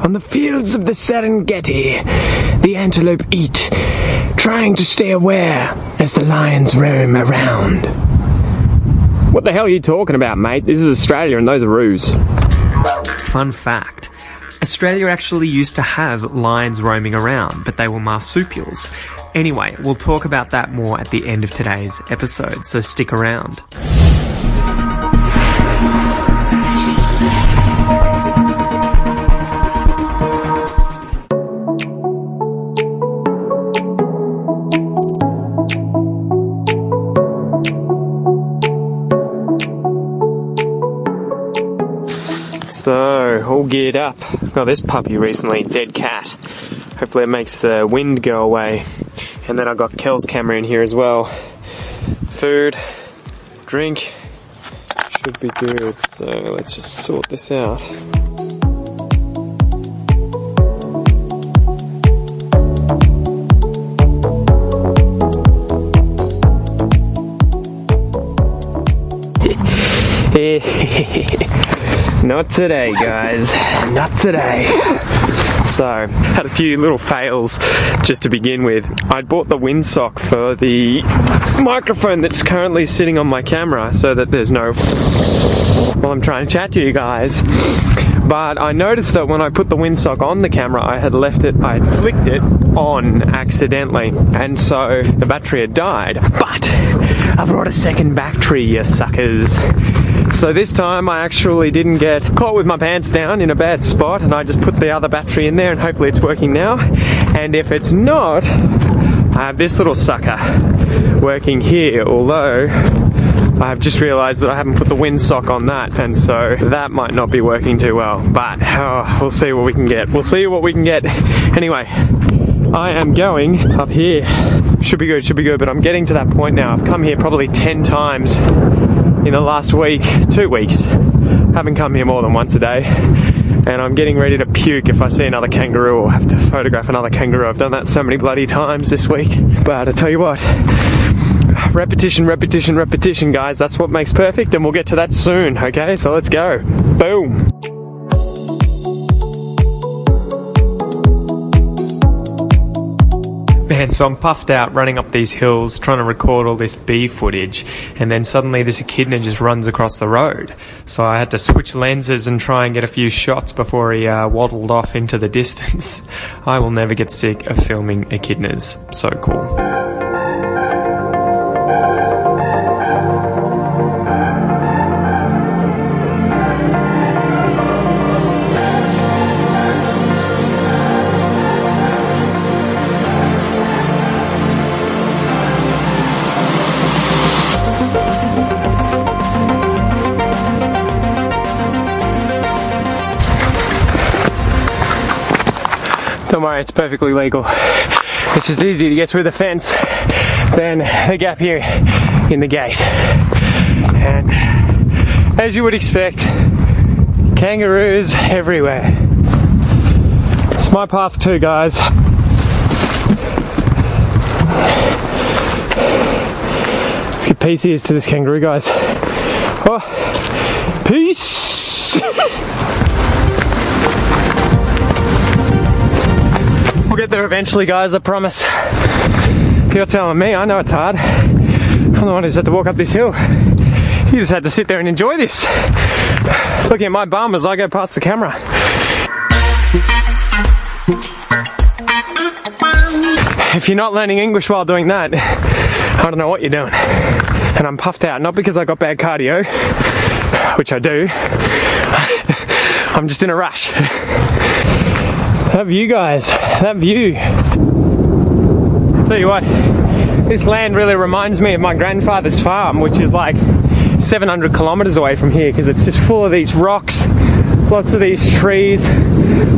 On the fields of the Serengeti, the antelope eat, trying to stay aware as the lions roam around. What the hell are you talking about, mate? This is Australia and those are roos. Fun fact Australia actually used to have lions roaming around, but they were marsupials. Anyway, we'll talk about that more at the end of today's episode, so stick around. So, all geared up. Got this puppy recently, dead cat. Hopefully it makes the wind go away. And then I've got Kel's camera in here as well. Food, drink, should be good. So let's just sort this out. Not today, guys. Not today. So, had a few little fails just to begin with. I'd bought the windsock for the microphone that's currently sitting on my camera so that there's no while I'm trying to chat to you guys. But I noticed that when I put the windsock on the camera, I had left it, I had flicked it on accidentally, and so the battery had died. But I brought a second battery, you suckers. So this time I actually didn't get caught with my pants down in a bad spot, and I just put the other battery in there, and hopefully it's working now. And if it's not, I have this little sucker working here, although I've just realised that I haven't put the windsock on that, and so that might not be working too well. But oh, we'll see what we can get. We'll see what we can get. Anyway, I am going up here. Should be good, should be good, but I'm getting to that point now. I've come here probably 10 times in the last week, two weeks. Haven't come here more than once a day. And I'm getting ready to puke if I see another kangaroo or have to photograph another kangaroo. I've done that so many bloody times this week. But I tell you what, repetition, repetition, repetition, guys. That's what makes perfect, and we'll get to that soon, okay? So let's go. Boom. Man, so I'm puffed out running up these hills trying to record all this bee footage, and then suddenly this echidna just runs across the road. So I had to switch lenses and try and get a few shots before he uh, waddled off into the distance. I will never get sick of filming echidnas. So cool. Don't it's perfectly legal. It's just easy to get through the fence than the gap here in the gate. And as you would expect, kangaroos everywhere. It's my path too, guys. Let's get PCs to this kangaroo, guys. Oh, peace! We'll get there eventually, guys, I promise. You're telling me, I know it's hard. I'm the one who's had to walk up this hill. You just had to sit there and enjoy this. Looking at my bum as I go past the camera. If you're not learning English while doing that, I don't know what you're doing. And I'm puffed out, not because I got bad cardio, which I do. I'm just in a rush. That view, guys, that view. Tell you what, this land really reminds me of my grandfather's farm, which is like 700 kilometers away from here because it's just full of these rocks, lots of these trees,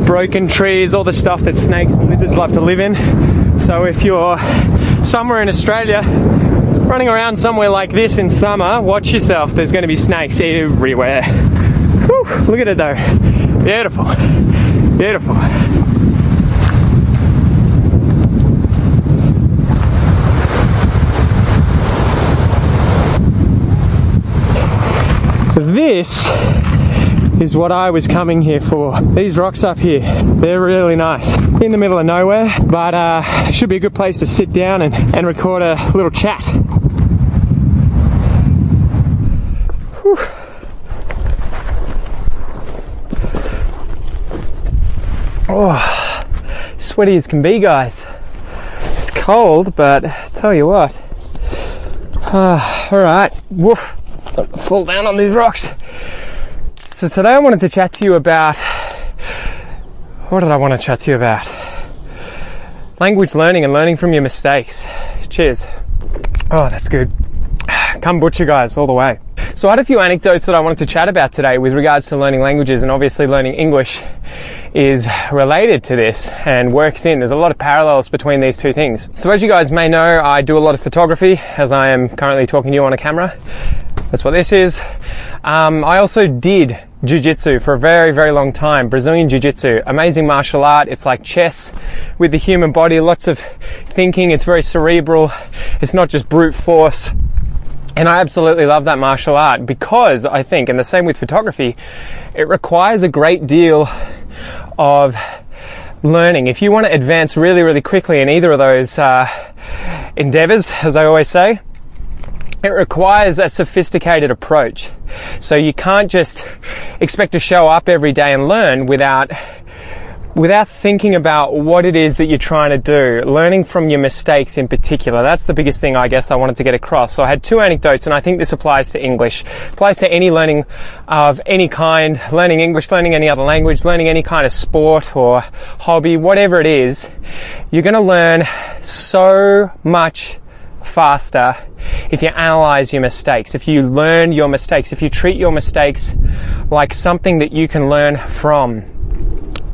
broken trees, all the stuff that snakes and lizards love to live in. So if you're somewhere in Australia, running around somewhere like this in summer, watch yourself. There's going to be snakes everywhere. Whew, look at it though. Beautiful. Beautiful. This is what I was coming here for. These rocks up here, they're really nice. In the middle of nowhere, but uh, should be a good place to sit down and, and record a little chat. Whew. Oh, sweaty as can be, guys. It's cold, but tell you what. Uh, all right, woof. Fall down on these rocks. So today I wanted to chat to you about. What did I want to chat to you about? Language learning and learning from your mistakes. Cheers. Oh, that's good. Kombucha, guys, all the way. So I had a few anecdotes that I wanted to chat about today with regards to learning languages and obviously learning English is related to this and works in. There's a lot of parallels between these two things. So as you guys may know, I do a lot of photography as I am currently talking to you on a camera. That's what this is. Um, I also did jiu-jitsu for a very, very long time. Brazilian jiu-jitsu, amazing martial art. It's like chess with the human body, lots of thinking. It's very cerebral. It's not just brute force. And I absolutely love that martial art because I think, and the same with photography, it requires a great deal of learning. If you want to advance really, really quickly in either of those uh, endeavors, as I always say, it requires a sophisticated approach. So you can't just expect to show up every day and learn without without thinking about what it is that you're trying to do, learning from your mistakes in particular. That's the biggest thing I guess I wanted to get across. So I had two anecdotes and I think this applies to English, applies to any learning of any kind, learning English, learning any other language, learning any kind of sport or hobby, whatever it is. You're going to learn so much faster if you analyze your mistakes, if you learn your mistakes, if you treat your mistakes like something that you can learn from.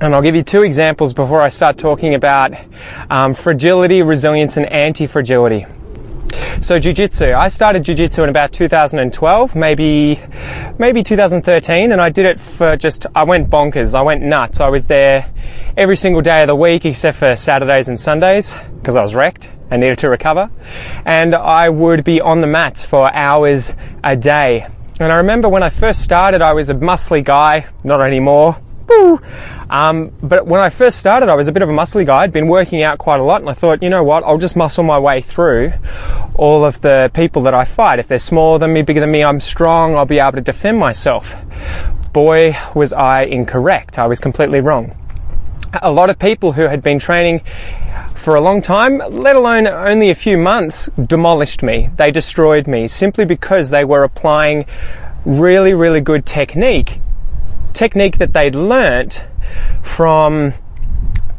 And I'll give you two examples before I start talking about um, fragility, resilience, and anti-fragility. So jiu-jitsu. I started jiu-jitsu in about 2012, maybe maybe 2013, and I did it for just I went bonkers. I went nuts. I was there every single day of the week except for Saturdays and Sundays because I was wrecked and needed to recover. And I would be on the mats for hours a day. And I remember when I first started, I was a muscly guy, not anymore. Um, but when I first started, I was a bit of a muscly guy. I'd been working out quite a lot, and I thought, you know what, I'll just muscle my way through all of the people that I fight. If they're smaller than me, bigger than me, I'm strong, I'll be able to defend myself. Boy, was I incorrect. I was completely wrong. A lot of people who had been training for a long time, let alone only a few months, demolished me. They destroyed me simply because they were applying really, really good technique technique that they'd learnt from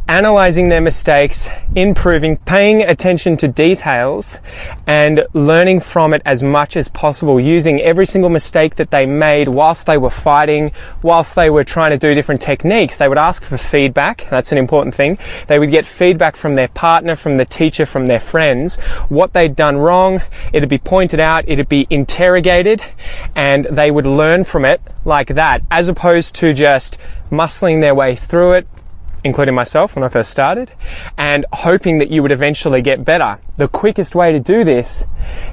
analyzing their mistakes, improving, paying attention to details, and learning from it as much as possible, using every single mistake that they made whilst they were fighting, whilst they were trying to do different techniques. They would ask for feedback. That's an important thing. They would get feedback from their partner, from the teacher, from their friends, what they'd done wrong. It'd be pointed out, it'd be interrogated, and they would learn from it like that, as opposed to just muscling their way through it, including myself when I first started, and hoping that you would eventually get better. The quickest way to do this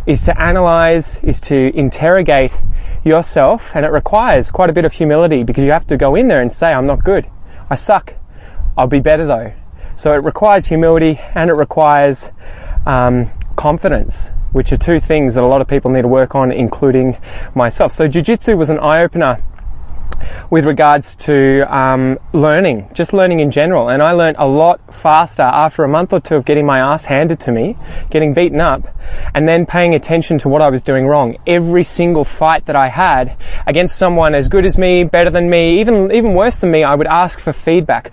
is to analyze, is to interrogate yourself, and it requires quite a bit of humility because you have to go in there and say, I'm not good. I suck. I'll be better though. So it requires humility and it requires um, confidence, which are two things that a lot of people need to work on, including myself. So Jiu Jitsu was an eye opener with regards to um, learning, just learning in general. And I learned a lot faster after a month or two of getting my ass handed to me, getting beaten up, and then paying attention to what I was doing wrong. Every single fight that I had against someone as good as me, better than me, even even worse than me, I would ask for feedback.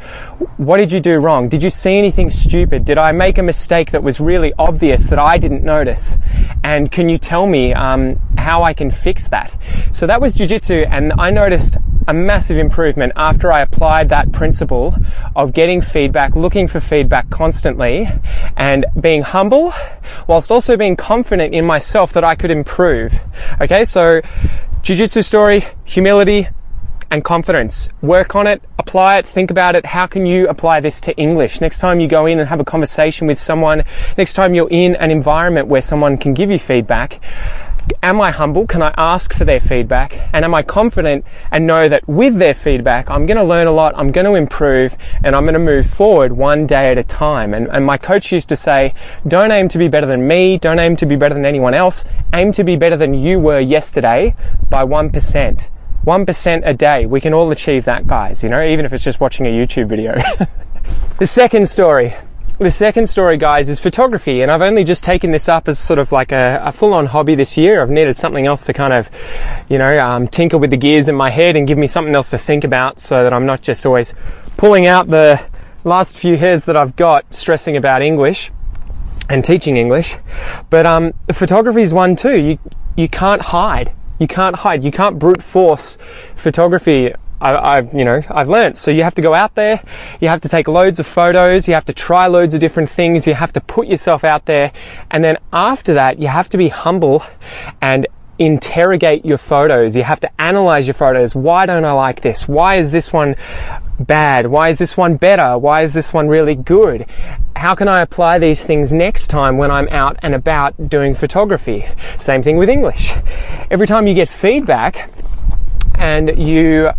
What did you do wrong? Did you see anything stupid? Did I make a mistake that was really obvious that I didn't notice? And can you tell me um, how I can fix that? So that was jujitsu, and I noticed a massive improvement after I applied that principle of getting feedback, looking for feedback constantly, and being humble whilst also being confident in myself that I could improve. Okay, so Jiu-Jitsu story, humility, and confidence. Work on it, apply it, think about it. How can you apply this to English? Next time you go in and have a conversation with someone, next time you're in an environment where someone can give you feedback, am I humble? Can I ask for their feedback? And am I confident and know that with their feedback, I'm going to learn a lot, I'm going to improve, and I'm going to move forward one day at a time. And, and my coach used to say, don't aim to be better than me, don't aim to be better than anyone else, aim to be better than you were yesterday by 1%. 1% a day. We can all achieve that, guys, you know, even if it's just watching a YouTube video. the second story the second story, guys, is photography, and I've only just taken this up as sort of like a, a full-on hobby this year. I've needed something else to kind of, you know, um, tinker with the gears in my head and give me something else to think about, so that I'm not just always pulling out the last few hairs that I've got, stressing about English and teaching English. But um, photography is one too. You you can't hide. You can't hide. You can't brute force photography I, have you know I've learned. So you have to go out there, you have to take loads of photos, you have to try loads of different things, you have to put yourself out there, and then after that you have to be humble and interrogate your photos. You have to analyze your photos. Why don't I like this? Why is this one bad? Why is this one better? Why is this one really good? How can I apply these things next time when I'm out and about doing photography? Same thing with English. Every time you get feedback and you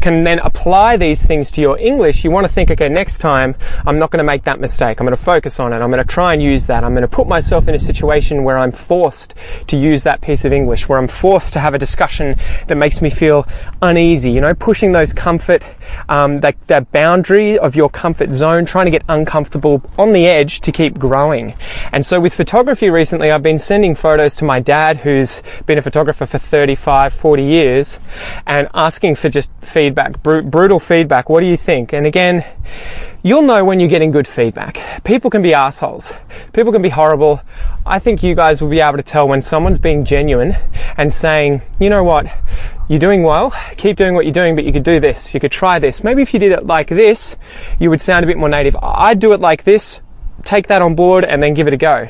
can then apply these things to your English, you want to think, okay, next time I'm not going to make that mistake. I'm going to focus on it. I'm going to try and use that. I'm going to put myself in a situation where I'm forced to use that piece of English, where I'm forced to have a discussion that makes me feel uneasy. You know, pushing those comfort, um, that, that boundary of your comfort zone, trying to get uncomfortable on the edge to keep growing. And so with photography recently, I've been sending photos to my dad, who's been a photographer for 35, 40 years, and asking for just feedback br- brutal feedback. What do you think? And again, you'll know when you're getting good feedback. People can be assholes. People can be horrible. I think you guys will be able to tell when someone's being genuine and saying, you know what, you're doing well, keep doing what you're doing, but you could do this, you could try this. Maybe if you did it like this, you would sound a bit more native. I'd do it like this, take that on board and then give it a go.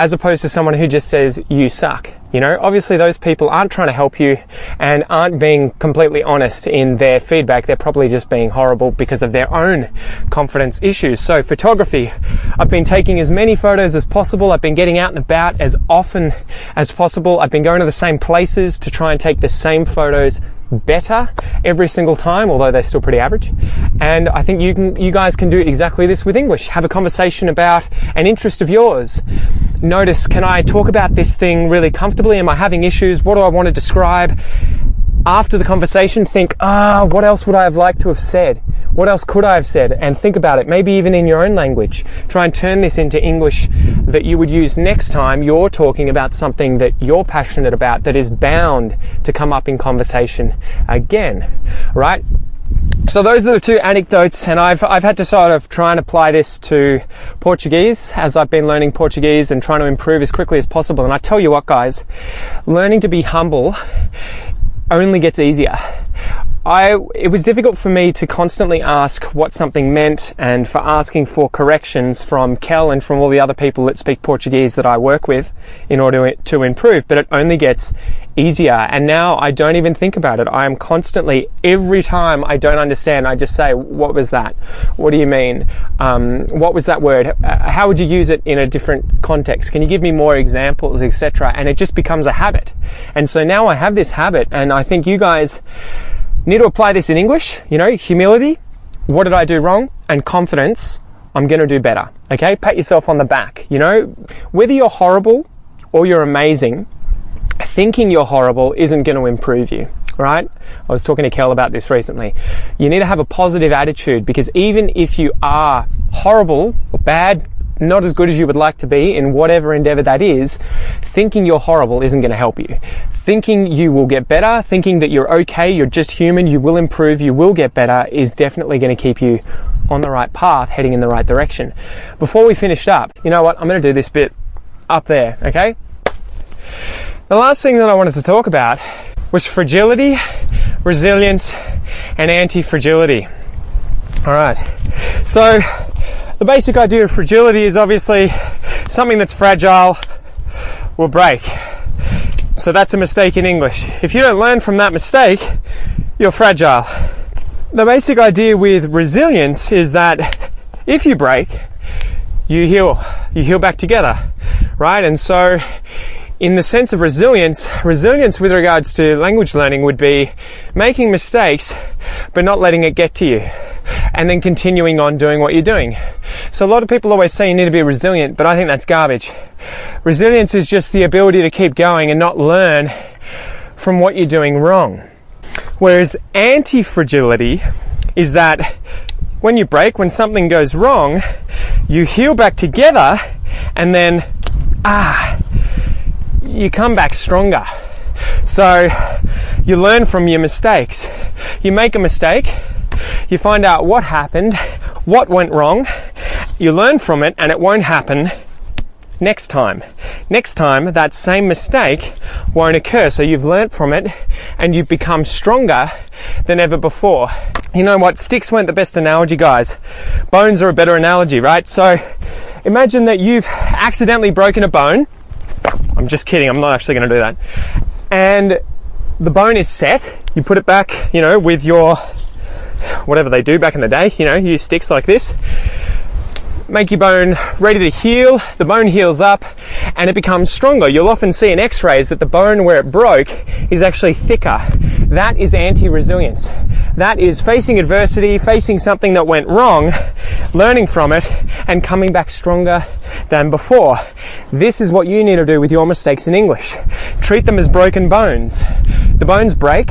As opposed to someone who just says, you suck. You know, obviously those people aren't trying to help you and aren't being completely honest in their feedback. They're probably just being horrible because of their own confidence issues. So photography, I've been taking as many photos as possible. I've been getting out and about as often as possible. I've been going to the same places to try and take the same photos better every single time, although they're still pretty average. And I think you can, you guys can do exactly this with English. Have a conversation about an interest of yours. Notice, can I talk about this thing really comfortably? Am I having issues? What do I want to describe? After the conversation, think, ah, what else would I have liked to have said? What else could I have said? And think about it, maybe even in your own language. Try and turn this into English that you would use next time you're talking about something that you're passionate about that is bound to come up in conversation again, right? So those are the two anecdotes, and I've I've had to sort of try and apply this to Portuguese as I've been learning Portuguese and trying to improve as quickly as possible. And I tell you what, guys, learning to be humble only gets easier. I, it was difficult for me to constantly ask what something meant and for asking for corrections from Kel and from all the other people that speak Portuguese that I work with in order to improve, but it only gets easier. And now I don't even think about it. I am constantly, every time I don't understand, I just say, what was that? What do you mean? Um, what was that word? How would you use it in a different context? Can you give me more examples, etc.? And it just becomes a habit. And so now I have this habit and I think you guys, Need to apply this in English, you know, humility, what did I do wrong? And confidence, I'm going to do better. Okay? Pat yourself on the back. You know, whether you're horrible or you're amazing, thinking you're horrible isn't going to improve you. Right? I was talking to Kel about this recently. You need to have a positive attitude because even if you are horrible or bad, not as good as you would like to be in whatever endeavor that is, thinking you're horrible isn't going to help you. Thinking you will get better, thinking that you're okay, you're just human, you will improve, you will get better is definitely going to keep you on the right path, heading in the right direction. Before we finished up, you know what? I'm going to do this bit up there, okay? The last thing that I wanted to talk about was fragility, resilience, and anti fragility. All right. So, the basic idea of fragility is obviously something that's fragile will break. So that's a mistake in English. If you don't learn from that mistake, you're fragile. The basic idea with resilience is that if you break, you heal. You heal back together, right? And so in the sense of resilience, resilience with regards to language learning would be making mistakes, but not letting it get to you. And then continuing on doing what you're doing. So a lot of people always say you need to be resilient, but I think that's garbage. Resilience is just the ability to keep going and not learn from what you're doing wrong. Whereas anti-fragility is that when you break, when something goes wrong, you heal back together and then, ah, you come back stronger. So you learn from your mistakes. You make a mistake, you find out what happened, what went wrong, you learn from it, and it won't happen next time. Next time, that same mistake won't occur. So you've learnt from it and you've become stronger than ever before. You know what? Sticks weren't the best analogy, guys. Bones are a better analogy, right? So imagine that you've accidentally broken a bone. I'm just kidding. I'm not actually going to do that. And the bone is set. You put it back, you know, with your whatever they do back in the day, you know, use sticks like this make your bone ready to heal. The bone heals up and it becomes stronger. You'll often see in x-rays that the bone where it broke is actually thicker. That is anti-resilience. That is facing adversity, facing something that went wrong, learning from it and coming back stronger than before. This is what you need to do with your mistakes in English. Treat them as broken bones. The bones break,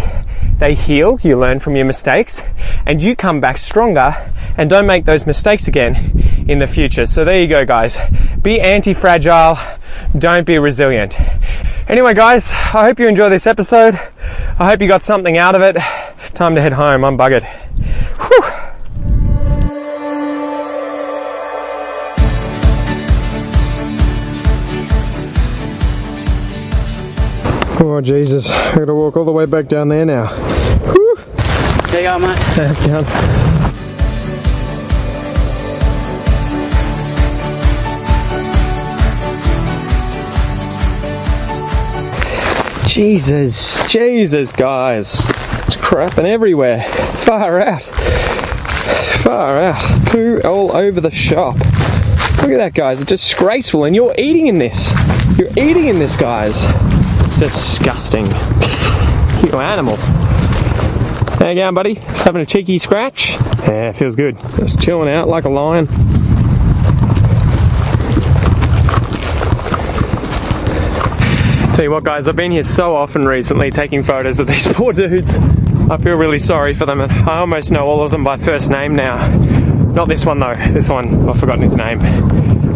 they heal, you learn from your mistakes, and you come back stronger and don't make those mistakes again in the future. So there you go, guys. Be anti fragile, don't be resilient. Anyway, guys, I hope you enjoy this episode. I hope you got something out of it. Time to head home. I'm buggered. Whew. Oh Jesus, I gotta walk all the way back down there now. Whew. There you go, mate. That's gone. Jesus, Jesus, guys. It's crapping everywhere. Far out. Far out. Poo all over the shop. Look at that, guys. It's disgraceful. And you're eating in this. You're eating in this, guys. Disgusting. you animals. How you going, buddy? Just having a cheeky scratch? Yeah, feels good. Just chilling out like a lion. Tell you what, guys, I've been here so often recently taking photos of these poor dudes. I feel really sorry for them, and I almost know all of them by first name now. Not this one though. This one, I've forgotten his name.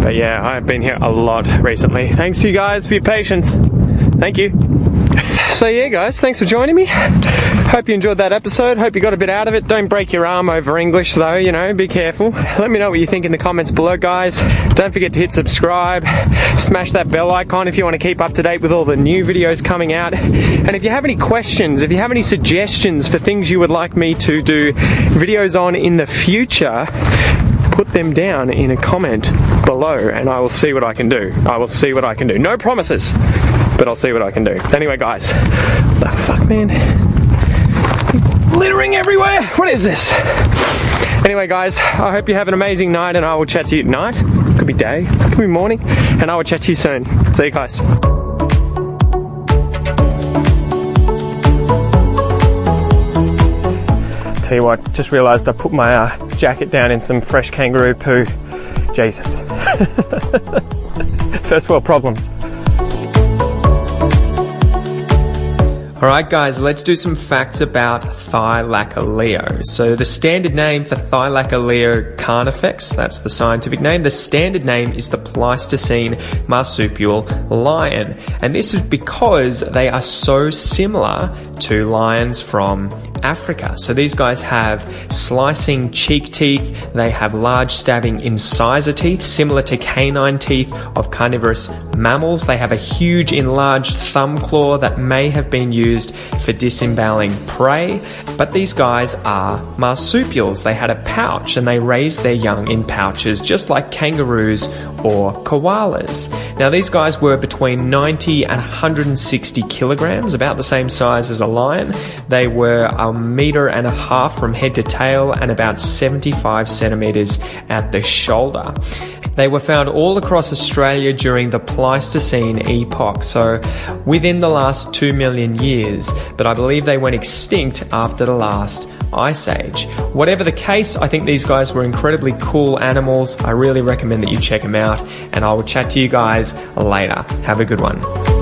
But yeah, I've been here a lot recently. Thanks to you guys for your patience. Thank you. So yeah, guys, thanks for joining me. Hope you enjoyed that episode. Hope you got a bit out of it. Don't break your arm over English though, you know, be careful. Let me know what you think in the comments below, guys. Don't forget to hit subscribe. Smash that bell icon if you want to keep up to date with all the new videos coming out. And if you have any questions, if you have any suggestions for things you would like me to do videos on in the future, put them down in a comment below and I will see what I can do. I will see what I can do. No promises, but I'll see what I can do. Anyway, guys, the fuck, man? Littering everywhere? What is this? Anyway, guys, I hope you have an amazing night and I will chat to you tonight. Could be day, could be morning, and I will chat to you soon. See you guys. Tell you what, just realised I put my uh, jacket down in some fresh kangaroo poo. Jesus. First world problems. Alright guys, let's do some facts about Thylacoleo. So the standard name for Thylacoleo carnifex, that's the scientific name, the standard name is the Pleistocene marsupial lion. And this is because they are so similar to lions from Africa. So these guys have slicing cheek teeth, they have large stabbing incisor teeth, similar to canine teeth of carnivorous mammals. They have a huge enlarged thumb claw that may have been used for disemboweling prey. But these guys are marsupials. They had a pouch and they raised their young in pouches, just like kangaroos or koalas. Now, these guys were between 90 and 160 kilograms, about the same size as a lion. They were a metre and a half from head to tail and about 75 centimetres at the shoulder. They were found all across Australia during the Pleistocene epoch, so within the last 2 million years, but I believe they went extinct after the last ice age. Whatever the case, I think these guys were incredibly cool animals. I really recommend that you check them out, and I will chat to you guys later. Have a good one.